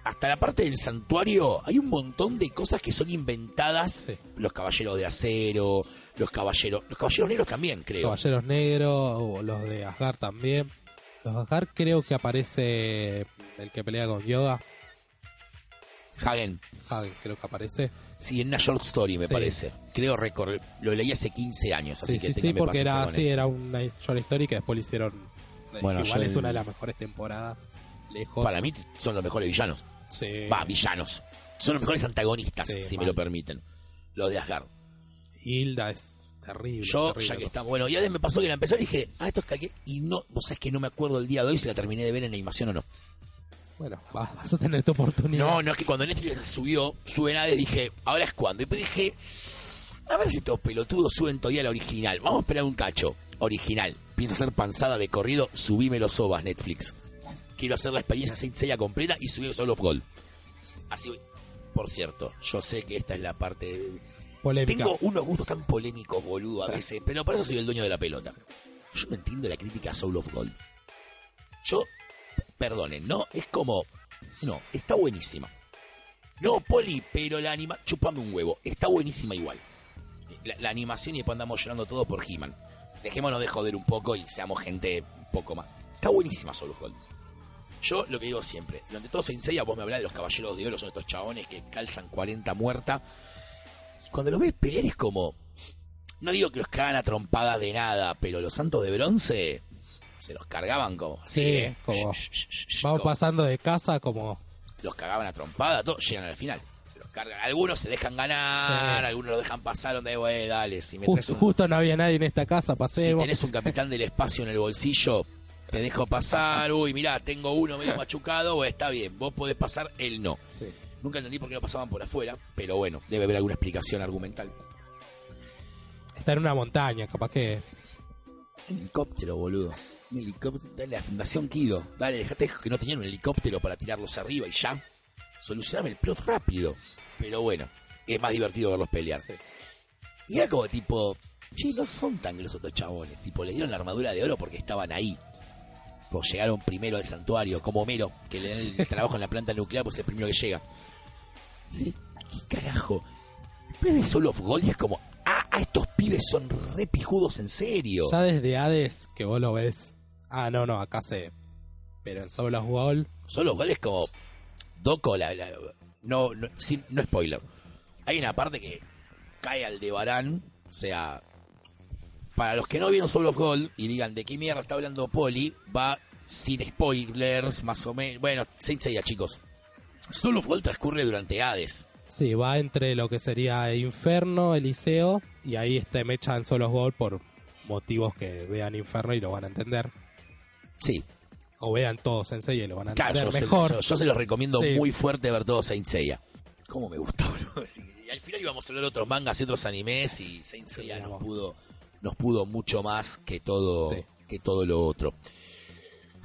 hasta la parte del santuario hay un montón de cosas que son inventadas. Sí. Los caballeros de acero, los caballeros, los caballeros negros también, creo. Caballeros Negros, o los de Asgard también. Los de Asgard creo que aparece el que pelea con Yoga. Hagen, Hagen creo que aparece. sí, en una short story me Sí. parece. Creo recordar, lo leí hace 15 años, así Sí, que sí, sí, porque era sí, era una short story que después le hicieron. eh, Bueno, igual es una de las mejores temporadas. Lejos. Para mí son los mejores villanos. Sí. Va, villanos. Son los mejores antagonistas, Sí, si me lo permiten. Los de Asgard. Hilda es terrible. Yo, terrible. ya que estamos, bueno, y además me pasó que la empecé y dije, ah, esto es cualquier... Y no, vos sabés que no me acuerdo el día de hoy si la terminé de ver en animación o no. Bueno, va- vas a tener tu oportunidad. No, no, es que cuando Netflix subió, sube nada, dije, ahora es cuando. Y dije, a ver si estos pelotudos suben todavía la original. Vamos a esperar un cacho. Original. Pienso hacer panzada de corrido, subime los ovas, Netflix. Quiero hacer la experiencia Saint Seiya completa y subir Soul of Gold. Así, voy. por cierto, yo sé que esta es la parte... de- Polémica. Tengo unos gustos tan polémicos, boludo, a veces, pero por eso soy el dueño de la pelota. Yo no entiendo la crítica a Soul of Gold. Yo, perdonen, ¿no? Es como, no, está buenísima. No, Poli, pero la anima... Chupame un huevo, está buenísima igual. La, la animación y después andamos llorando todo por He-Man. Dejémonos de joder un poco y seamos gente un poco más. Está buenísima Soul of Gold. Yo lo que digo siempre, durante todo Saint Seiya vos me hablás de los caballeros de oro, son estos chabones que calzan 40 muerta. Y cuando los ves pelear es como. No digo que los cagan a trompadas de nada, pero los santos de bronce se los cargaban como. Sí, ¿eh? como- Vamos pasando de casa como. Los cagaban a trompada, todos llegan al final. Se los cargan. Algunos se dejan ganar, Sí. algunos lo dejan pasar donde, güey, dale. Si me Justo, un- justo no había nadie en esta casa, si pasemos. tenés un capitán del espacio en el bolsillo, te dejo pasar. [LAUGHS] Uy, mirá, tengo uno medio machucado. Bueno, está bien, vos podés pasar, él no. Sí. Nunca entendí por qué no pasaban por afuera, pero bueno, debe haber alguna explicación argumental. Está en una montaña, capaz que. Helicóptero, boludo. Un helicóptero. Dale a la Fundación Kido. Dale, dejate que no tenían un helicóptero para tirarlos arriba y ya. Solucioname el plot rápido. Pero bueno, es más divertido verlos pelear. Sí. Y era como tipo, che, no son tan grosos chabones. Tipo, le dieron la armadura de oro porque estaban ahí. Pues llegaron primero al santuario, como Homero, que le dan el [LAUGHS] trabajo en la planta nuclear, pues es el primero que llega. ¿Y ¿Qué carajo? Ves Soul of Gold y es como, ah, ah, estos pibes son re pijudos en serio. Ya desde Hades, que vos lo ves. Ah, no, no, acá se. Pero en Soul of Gold. Solo cual es como Doco la, la- no, no, sin- no spoiler. Hay una parte que cae al de Barán, o sea, para los que no vieron Soul of Gold y digan de qué mierda está hablando Poli, va sin spoilers, más o menos. Bueno, Saint Seiya, chicos. Soul of Gold transcurre durante Hades. Sí, va entre lo que sería Inferno, Eliseo. Y ahí este mecha en Soul of Gold por motivos que vean Inferno y lo van a entender. Sí, O vean todos Sensei y lo van a claro, entender yo se, mejor. yo- yo se los recomiendo Sí. muy fuerte ver todo Saint Seiya. ¿Cómo me gusta, bro? [LAUGHS] Sí, Y al final íbamos a hablar de otros mangas y otros animes y Saint Seiya Digamos. pudo, nos pudo mucho más que todo, Sí. que todo lo otro.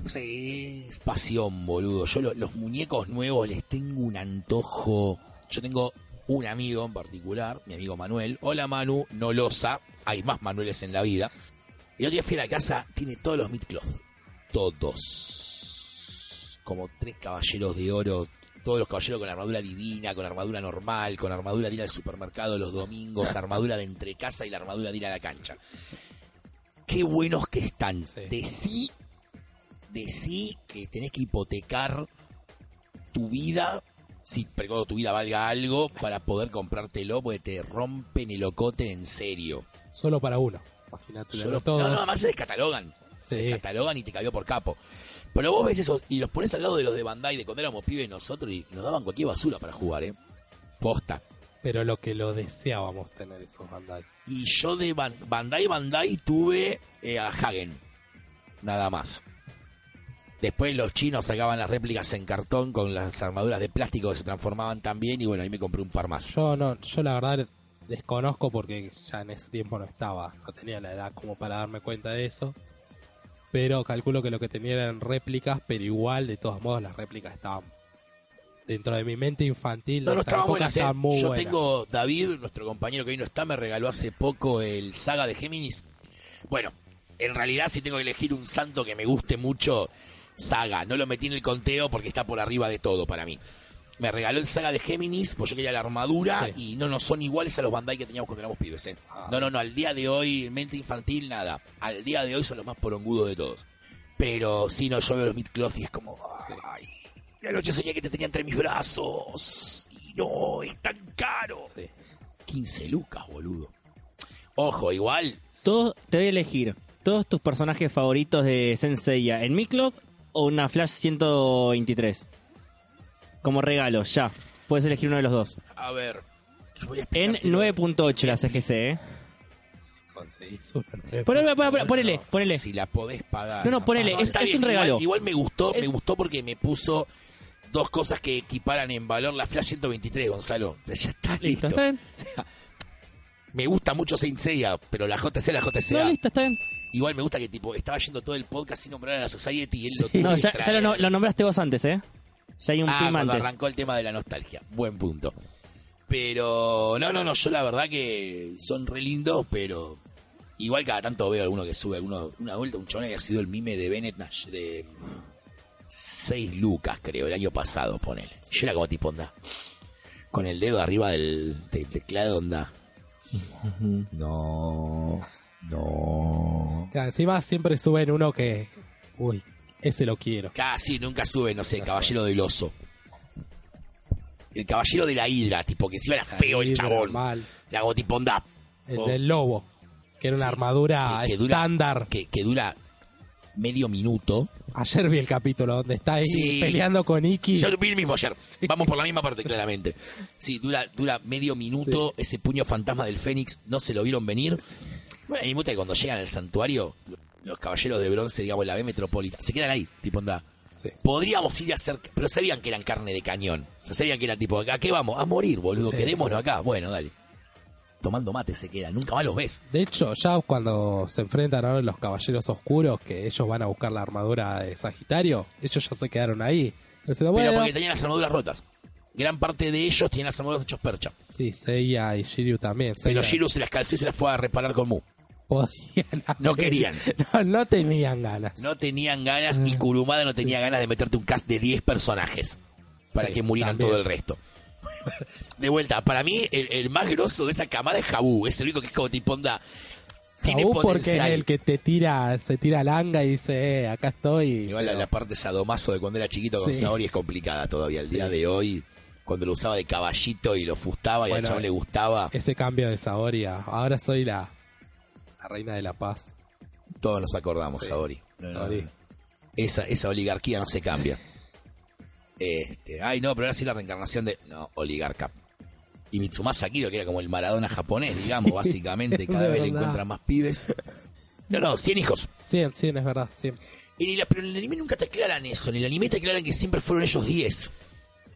Sí, Es pasión, boludo. Yo lo- los muñecos nuevos les tengo un antojo. Yo tengo un amigo en particular, mi amigo Manuel. Hola Manu, no losa. Hay más Manueles en la vida. Y el otro día fui a la casa, tiene todos los midcloth. Todos. Como tres caballeros de oro. Todos los caballeros con armadura divina, con armadura normal, con armadura de ir al supermercado los domingos, armadura de entre casa y la armadura de ir a la cancha. Qué buenos que están. Sí. De sí, de sí que tenés que hipotecar tu vida, si tu vida valga algo, para poder comprártelo, porque te rompen el ocote en serio. Solo para uno. Imagínate, Yo de lo- todos. no, no, además se descatalogan. Se descatalogan y te cabió por capo. Pero vos ves esos y los pones al lado de los de Bandai de cuando éramos pibes nosotros y nos daban cualquier basura para jugar, ¿eh? Posta. Pero lo que lo deseábamos tener esos Bandai. Y yo de Ban- Bandai Bandai tuve eh, a Hagen. Nada más. Después los chinos sacaban las réplicas en cartón con las armaduras de plástico que se transformaban también y bueno, ahí me compré un par más. Yo no, yo la verdad desconozco porque ya en ese tiempo no estaba, no tenía la edad como para darme cuenta de eso. Pero calculo que lo que tenía eran réplicas, pero igual, de todos modos, las réplicas estaban dentro de mi mente infantil. No, no estaban buenas, ¿eh? muy Yo buenas. tengo David, nuestro compañero que hoy no está, me regaló hace poco el Saga de Géminis. Bueno, en realidad si tengo que elegir un santo que me guste mucho, Saga. No lo metí en el conteo porque está por arriba de todo para mí. Me regaló el Saga de Géminis, pues yo quería la armadura Sí. y no, no son iguales a los Bandai que teníamos cuando éramos pibes, ¿eh? Ah. No, no, no, al día de hoy, mente infantil, nada. Al día de hoy son los más porongudos de todos. Pero sí, no, yo veo los Midcloth y es como, ay, la noche soñé que te tenía entre mis brazos. Y no, es tan caro. Sí. 15 lucas, boludo. Ojo, igual, Todo, te voy a elegir todos tus personajes favoritos de Senseiya en mi club o una Flash 123. Como regalo, ya. Puedes elegir uno de los dos. a ver. voy a En explicártelo. 9.8 la CGC, ¿eh? Si conseguís una nueva- Ponele, ponele, ponele, ponele. Si la podés pagar. No, no, ponele, es- un regalo. Igual, igual me gustó, me gustó porque me puso dos cosas que equiparan en valor la Flash 123, Gonzalo. O sea, ya está listo. Listo, ¿está bien? Me gusta mucho Saint Seiya, pero la JC, la JCA. No, listo, está bien. Igual me gusta que tipo estaba yendo todo el podcast sin nombrar a la Society y él lo No, ya, ya traer. lo, lo nombraste vos antes, ¿eh? Ya hay un Ah, cuando antes. arrancó el tema de la nostalgia. Buen punto. Pero, no, no, no, yo la verdad que son re lindos, pero igual cada tanto veo alguno que sube alguno, una vuelta, un chabón que ha sido el mime de Bennett Nash de 6 lucas, creo, el año pasado, ponele. Yo era como tipo onda. Con el dedo arriba del, del teclado onda. No, no. Claro, encima siempre suben uno que. Uy, ese lo quiero. Casi nunca sube, no sé, Caballero del Oso. El Caballero de la Hidra, tipo, que encima era feo el chabón. mal. Tipo onda. El Oh, del lobo, que era una Sí, armadura que- que dura- estándar. Que, que dura medio minuto. Ayer vi el capítulo donde está ahí Sí. peleando con Iki. Yo vi el mismo ayer. [LAUGHS] Vamos por la misma parte, claramente. Sí, dura, dura medio minuto ese puño fantasma del Fénix. No se lo vieron venir. Bueno, a mí me gusta que cuando llegan al santuario, los caballeros de bronce, digamos, la B Metropolitana, se quedan ahí, tipo onda. Sí. Podríamos ir a hacer, pero sabían que eran carne de cañón. O sea, sabían que era tipo, ¿a qué vamos? A morir, boludo. Sí. Quedémonos acá. Bueno, dale. Tomando mate se quedan. Nunca más los ves. De hecho, ya cuando se enfrentan ahora los caballeros oscuros, que ellos van a buscar la armadura de Sagitario, ellos ya se quedaron ahí. Entonces, Pero bueno, porque tenían las armaduras rotas. Gran parte de ellos tenían las armaduras hechos percha. sí, Seiya y Shiryu también. Pero Shiru se las calzó y se las fue a reparar con Mu. Podían No querían. No, no tenían ganas. No tenían ganas y Kurumada no tenía ganas de meterte un cast de 10 personajes para Sí, que murieran también. todo el resto. [LAUGHS] De vuelta, para mí el, el más grosso de esa camada es Jabu. Es el único que es como tipo onda. Tiene porque es el que te tira, se tira langa y dice, eh, acá estoy. Igual la, la parte sadomaso de cuando era chiquito con Sí. Saori es complicada todavía. El día de hoy, cuando lo usaba de caballito y lo fustaba y al Bueno, chabón le gustaba, Ese cambio de Saori a- ahora soy la, la reina de la paz. todos nos acordamos, Sí. Saori. No, no, Saori. no. Esa, esa oligarquía no se cambia. Este, ay, no, pero ahora sí la reencarnación de. No, oligarca. Y Mitsumasa Kiro, que era como el Maradona japonés, digamos, [LAUGHS] básicamente, cada vez le encuentran más pibes. No, no, 100 hijos. 100, 100 es verdad, 100. Y ni la- pero en el anime nunca te aclaran eso. En el anime te aclaran que siempre fueron ellos 10.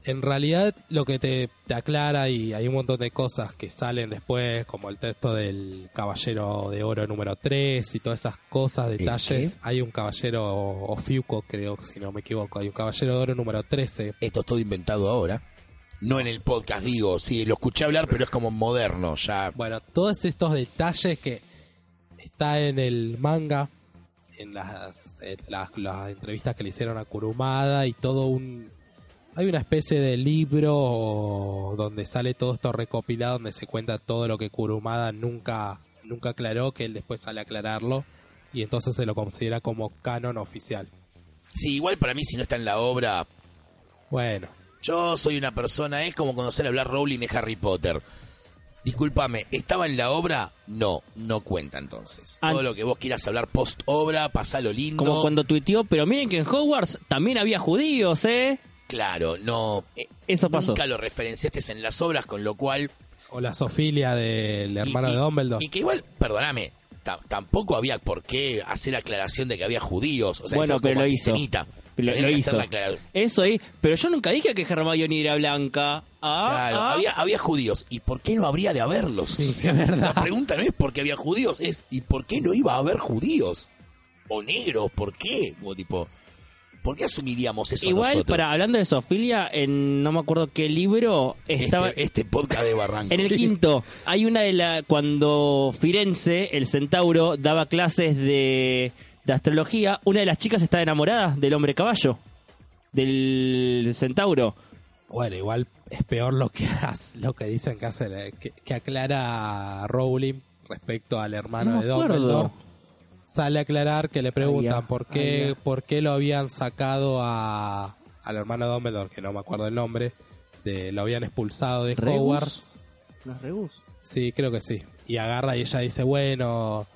En realidad lo que te, te aclara y hay un montón de cosas que salen después, como el texto del caballero de oro número 3 y todas esas cosas, detalles. Hay un caballero Ofiuco, creo, si no me equivoco. Hay un caballero de oro número 13. Esto es todo inventado ahora. No en el podcast, digo, sí, lo escuché hablar, pero es como moderno, ya. Bueno, todos estos detalles que está en el manga, en las, en las, las entrevistas que le hicieron a Kurumada y todo un... Hay una especie de libro donde sale todo esto recopilado, donde se cuenta todo lo que Kurumada nunca, nunca aclaró, que él después sale a aclararlo y entonces se lo considera como canon oficial. Sí, igual para mí, si no está en la obra, Bueno, Yo soy una persona, es como cuando sale a hablar Rowling de Harry Potter. Discúlpame, ¿estaba en la obra? No, no cuenta entonces. Ah. Todo lo que vos quieras hablar post obra, pasalo lindo. Como cuando tuiteó, pero miren que en Hogwarts también había judíos, ¿eh? Claro, no. Eh, Eso pasó. Nunca lo referenciaste en las obras, con lo cual. O la Sofilia del hermano y- y- de Dumbledore. Y que igual, perdóname, ta- tampoco había por qué hacer aclaración de que había judíos. O sea, bueno, eso pero como lo hizo. Lo, lo hizo. Eso ahí. Pero yo nunca dije que Hermione era blanca. Ah, Claro, ah. había, había judíos. ¿Y por qué no habría de haberlos? Sí, O sea, [LAUGHS] es verdad. La pregunta no es por qué había judíos, es ¿y por qué no iba a haber judíos? O negros, ¿por qué? Como tipo, ¿por qué asumiríamos eso Igual, nosotros? para hablando de Sofilia, en no me acuerdo qué libro estaba. este, este podcast de Barranco. En el quinto, hay una de la. Cuando Firenze, el centauro, daba clases de, de astrología, una de las chicas estaba enamorada del hombre caballo. Del centauro. Bueno, igual es peor lo que hace- lo que dicen que hace que, que aclara Rowling respecto al hermano No de acuerdo. Dumbledore. Sale a aclarar que le preguntan ya. por qué por qué lo habían sacado a al hermano de Dumbledore, que no me acuerdo el nombre, de lo habían expulsado de ¿Rebus? Hogwarts. ¿Los rebus? Sí, creo que sí. Y agarra y ella dice, bueno,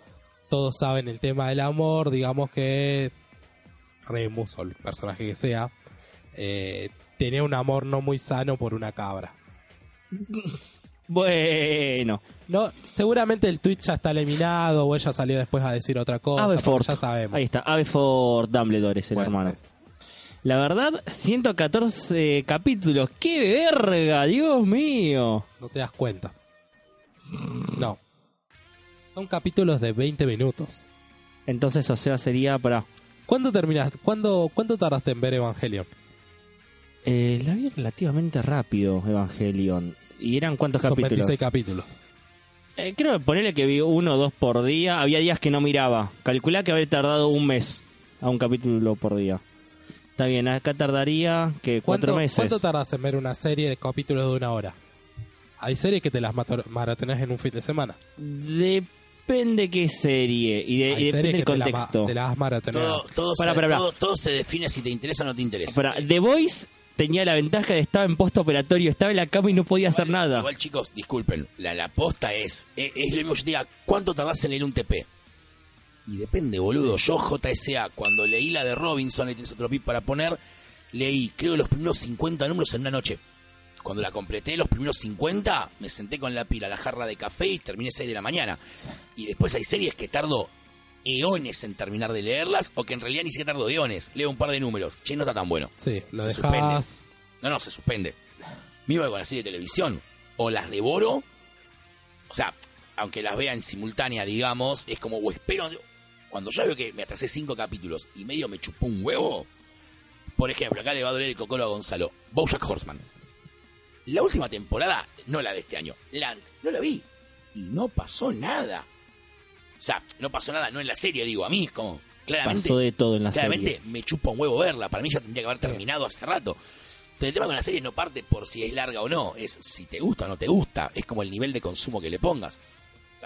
todos saben el tema del amor, digamos que Remus, o el personaje que sea, eh, tenía un amor no muy sano por una cabra. [LAUGHS] Bueno. No, seguramente el tweet ya está eliminado o ella salió después a decir otra cosa. Porque Ya sabemos. Ahí está, Avefort Dumbledore es el Bueno, hermano. La verdad, 114 capítulos. ¡Qué verga! ¡Dios mío! no te das cuenta. No. Son capítulos de 20 minutos. Entonces, o sea, sería para... ¿Cuándo terminaste? ¿Cuándo, ¿Cuánto tardaste en ver Evangelion? Eh, la vi relativamente rápido, Evangelion. ¿Y eran cuántos Son capítulos? 26 capítulos. Eh, creo que ponerle que vi uno o dos por día. Había días que no miraba. Calculá que habría tardado un mes a un capítulo por día. Está bien, acá tardaría que cuatro ¿Cuánto, meses. ¿Cuánto tardas en ver una serie de capítulos de una hora? Hay series que te las maratoneas en un fin de semana. Depende qué serie y, de- y depende series del te, contexto. te las maratoneado. Todo, todo, se, pará, pará. todo- todo se define si te interesa o no te interesa. Para, The Voice tenía la ventaja de estar en postoperatorio, estaba en la cama y no podía hacer nada. Igual, chicos, disculpen, la, la posta es, es, es lo mismo que yo te diga, ¿cuánto tardás en leer un TP? Y depende, boludo. Yo, JSA, cuando leí la de Robinson, y tienes otro pip para poner, leí, creo, los primeros 50 números en una noche. Cuando la completé, los primeros 50, me senté con la pila, la jarra de café y terminé 6 de la mañana. Y después hay series que tardo eones en terminar de leerlas, o que en realidad ni siquiera tardo eones. Leo un par de números. Che, no está tan bueno. Sí, lo Se dejas. No, no, se suspende. Con la serie de televisión. O las devoro. O sea, aunque las vea en simultánea, digamos, es como, o espero. Cuando yo veo que me atrasé cinco capítulos y medio me chupó un huevo. Por ejemplo, acá le va a doler el cocoro a Gonzalo. Bojack Horseman. La última temporada, no la de este año, la no la vi. Y no pasó nada. O sea, no pasó nada, no en la serie, digo, a mí es como, claramente. Pasó de todo en la Claramente serie. me chupa un huevo verla. Para mí ya tendría que haber terminado hace rato. Pero el tema con la serie no parte por si es larga o no. Es si te gusta o no te gusta. Es como el nivel de consumo que le pongas.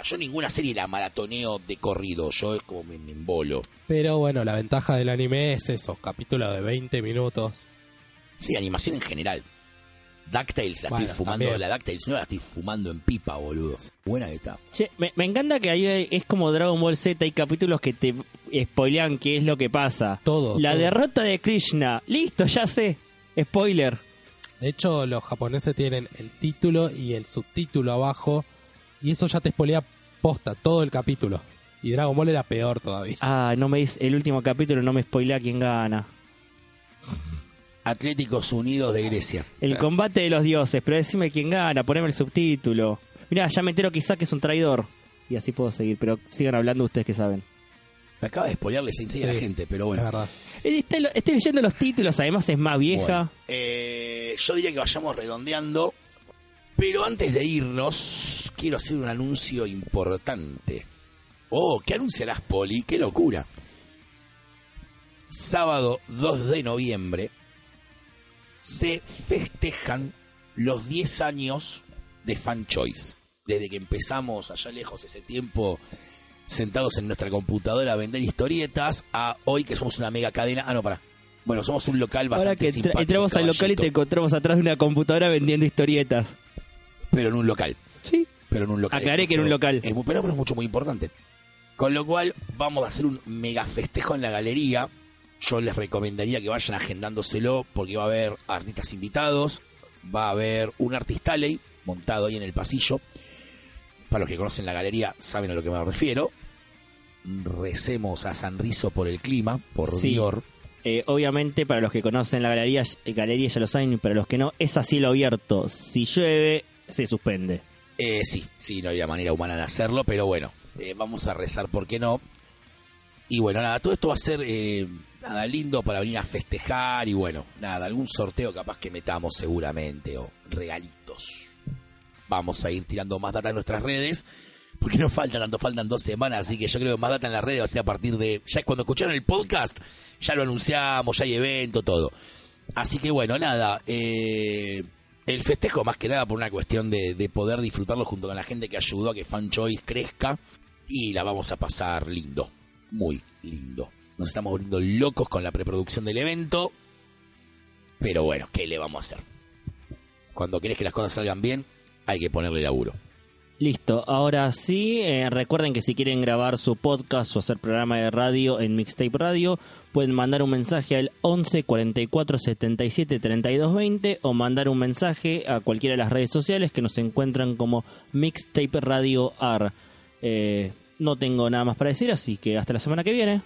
Yo ninguna serie la maratoneo de corrido. Yo es como me, me embolo. Pero bueno, la ventaja del anime es eso, capítulos de 20 minutos. Sí, animación en general. DuckTales la Bueno, estoy fumando. también. La DuckTales no la estoy fumando en pipa, boludo. Buena que está. Che, me, me encanta que ahí hay- es como Dragon Ball Z, hay capítulos que te spoilean qué es lo que pasa. Todo, La todo. derrota de Krishna. Listo, ya sé. Spoiler. De hecho, los japoneses tienen el título y el subtítulo abajo. Y eso ya te spoilea posta todo el capítulo. Y Dragon Ball era peor todavía. Ah, no me dice, el último capítulo no me spoilea quién gana. Atléticos Unidos de Grecia. El combate de los dioses, pero decime quién gana, poneme el subtítulo. Mirá, ya me entero que Isaac es un traidor. Y así puedo seguir, pero sigan hablando ustedes que saben. Me acaba de spoilearle Sensei a la Sí, gente, pero bueno. verdad. Eh, Estoy, estoy leyendo los títulos, además es más vieja. Bueno, eh, yo diría que vayamos redondeando. Pero antes de irnos, quiero hacer un anuncio importante. Oh, ¿qué anunciarás, Poli? ¡Qué locura! Sábado 2 de noviembre se festejan los 10 años de Fan Choice. Desde que empezamos allá lejos ese tiempo sentados en nuestra computadora a vender historietas a hoy que somos una mega cadena. Ah, no, para. Bueno, somos un local bastante Ahora que simpático, entramos al local y te encontramos atrás de una computadora vendiendo historietas. Pero en un local. Sí. pero en un local. Aclaré que era un local. Es pero, pero es mucho, muy importante. Con lo cual, vamos a hacer un mega festejo en la galería. Yo les recomendaría que vayan agendándoselo porque va a haber artistas invitados, va a haber un artista ley montado ahí en el pasillo. Para los que conocen la galería saben a lo que me refiero. Recemos a San Rizo por el clima, por Sí. Dior. Eh, obviamente, para los que conocen la galería, eh, galería ya lo saben, para los que no, es a cielo abierto. Si llueve, se suspende. Eh, sí, sí, no había manera humana de hacerlo, pero bueno, eh, vamos a rezar, ¿por qué no? Y bueno, nada, todo esto va a ser nada lindo para venir a festejar y bueno, nada, algún sorteo capaz que metamos seguramente o regalitos. Vamos a ir tirando más data en nuestras redes, porque no falta tanto, faltan dos semanas, así que yo creo que más data en las redes va a ser a partir de, ya cuando escucharon el podcast, ya lo anunciamos, ya hay evento, todo. Así que bueno, nada, eh, el festejo más que nada por una cuestión de, de poder disfrutarlo junto con la gente que ayudó a que Fan Choice crezca y la vamos a pasar lindo, muy lindo. Nos estamos volviendo locos con la preproducción del evento, pero bueno, ¿qué le vamos a hacer? Cuando querés que las cosas salgan bien, hay que ponerle laburo. Listo, ahora sí, eh, recuerden que si quieren grabar su podcast o hacer programa de radio en Mixtape Radio, pueden mandar un mensaje al 11 44 77 32 20 o mandar un mensaje a cualquiera de las redes sociales que nos encuentran como Mixtape Radio AR. Eh, no tengo nada más para decir, así que hasta la semana que viene.